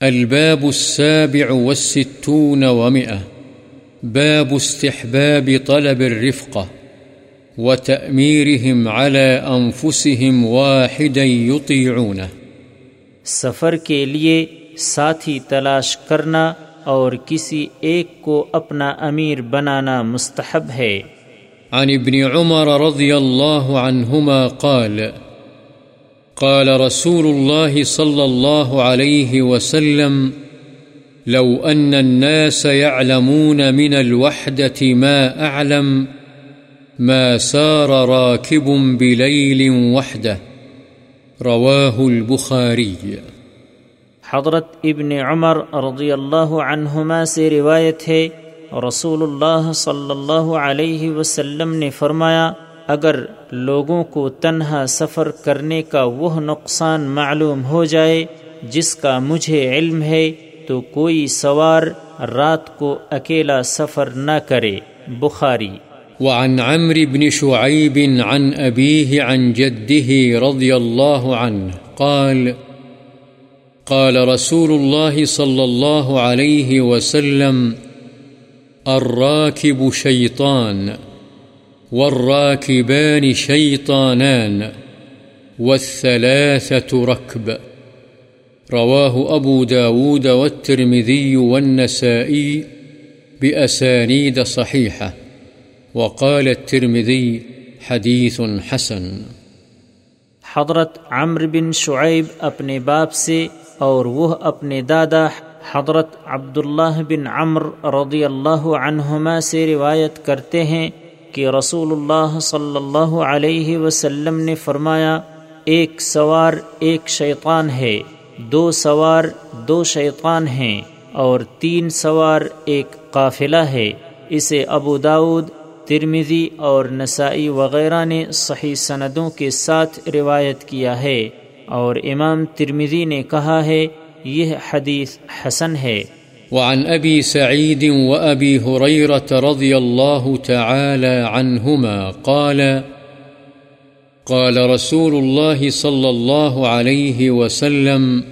الباب السابع والستون ومئة. باب استحباب طلب الرفقة وتأميرهم على أنفسهم واحدا يطيعونه. سفر کے لیے ساتھی تلاش کرنا اور کسی ایک کو اپنا امیر بنانا مستحب ہے۔ عن ابن عمر رضي الله عنهما قال قال قال رسول الله صلى الله عليه وسلم، لو أن الناس يعلمون من الوحدة ما أعلم، ما سار راكب بليل وحده. رواه البخاري. حضرت ابن عمر رضی اللہ عنہما سے روایت ہے، رسول اللہ صلی اللہ علیہ وسلم نے فرمایا اگر لوگوں کو تنہا سفر کرنے کا وہ نقصان معلوم ہو جائے جس کا مجھے علم ہے، تو کوئی سوار رات کو اکیلا سفر نہ کرے۔ بخاری۔ وعن عمرو بن شعيب عن أبيه عن جده رضي الله عنه قال قال رسول الله صلى الله عليه وسلم الراكب شيطان والراكبان شيطانان والثلاثة ركب. رواه أبو داود والترمذي والنسائي بأسانيد صحيحة. وقال الترمذي حديث حسن. حضرت عمر بن شعیب اپنے باپ سے اور وہ اپنے دادا حضرت عبداللہ بن عمر رضی اللہ عنہما سے روایت کرتے ہیں کہ رسول اللہ صلی اللہ علیہ وسلم نے فرمایا، ایک سوار ایک شیطان ہے، دو سوار دو شیطان ہیں، اور تین سوار ایک قافلہ ہے۔ اسے ابو داود ترمیزی اور نسائی وغیرہ نے صحیح سندوں کے ساتھ روایت کیا ہے۔ اور امام ترمیزی نے کہا ہے، یہ حدیث حسن ہے۔ وعن أبي سعيد وأبي هريرة رضي الله تعالى عنهما قال قال رسول الله صلى الله عليه وسلم،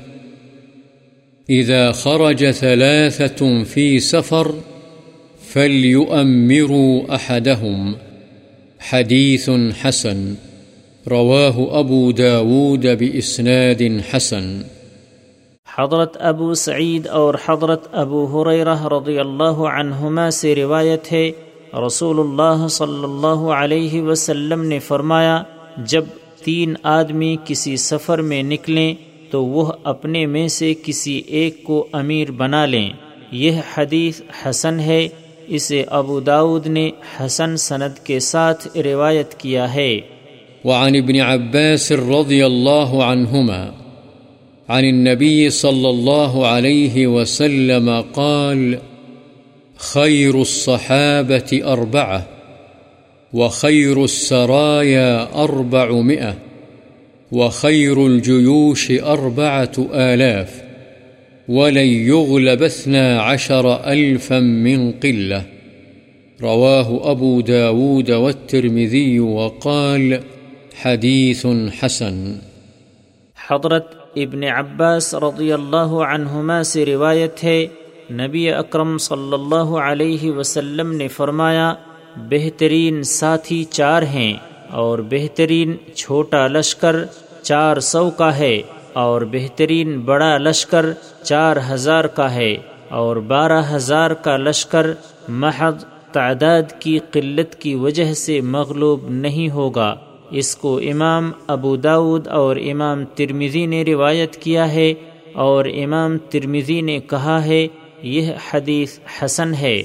إذا خرج ثلاثة في سفر فليؤمروا أحدهم، حديث حسن، رواه أبو داود بإسناد حسن. حضرت ابو سعید اور حضرت ابو حریرہ رضی اللہ عنہما سے روایت ہے رسول اللہ صلی اللہ علیہ وسلم نے فرمایا، جب تین آدمی کسی سفر میں نکلیں تو وہ اپنے میں سے کسی ایک کو امیر بنا لیں۔ یہ حدیث حسن ہے، اسے ابو داود نے حسن سند کے ساتھ روایت کیا ہے۔ وعن ابن عباس رضی اللہ عنہما عن النبي صلى الله عليه وسلم قال خير الصحابة أربعة، وخير السرايا أربعمائة، وخير الجيوش أربعة آلاف، ولن يغلب اثنا عشر ألفا من قلة. رواه أبو داود والترمذي وقال حديث حسن. حضرت ابن عباس رضی اللہ عنہما سے روایت ہے، نبی اکرم صلی اللہ علیہ وسلم نے فرمایا، بہترین ساتھی چار ہیں اور بہترین چھوٹا لشکر چار سو کا ہے اور بہترین بڑا لشکر چار ہزار کا ہے اور بارہ ہزار کا لشکر محض تعداد کی قلت کی وجہ سے مغلوب نہیں ہوگا۔ اس کو امام ابو داود اور امام ترمیزی نے روایت کیا ہے اور امام ترمیزی نے کہا ہے، یہ حدیث حسن ہے۔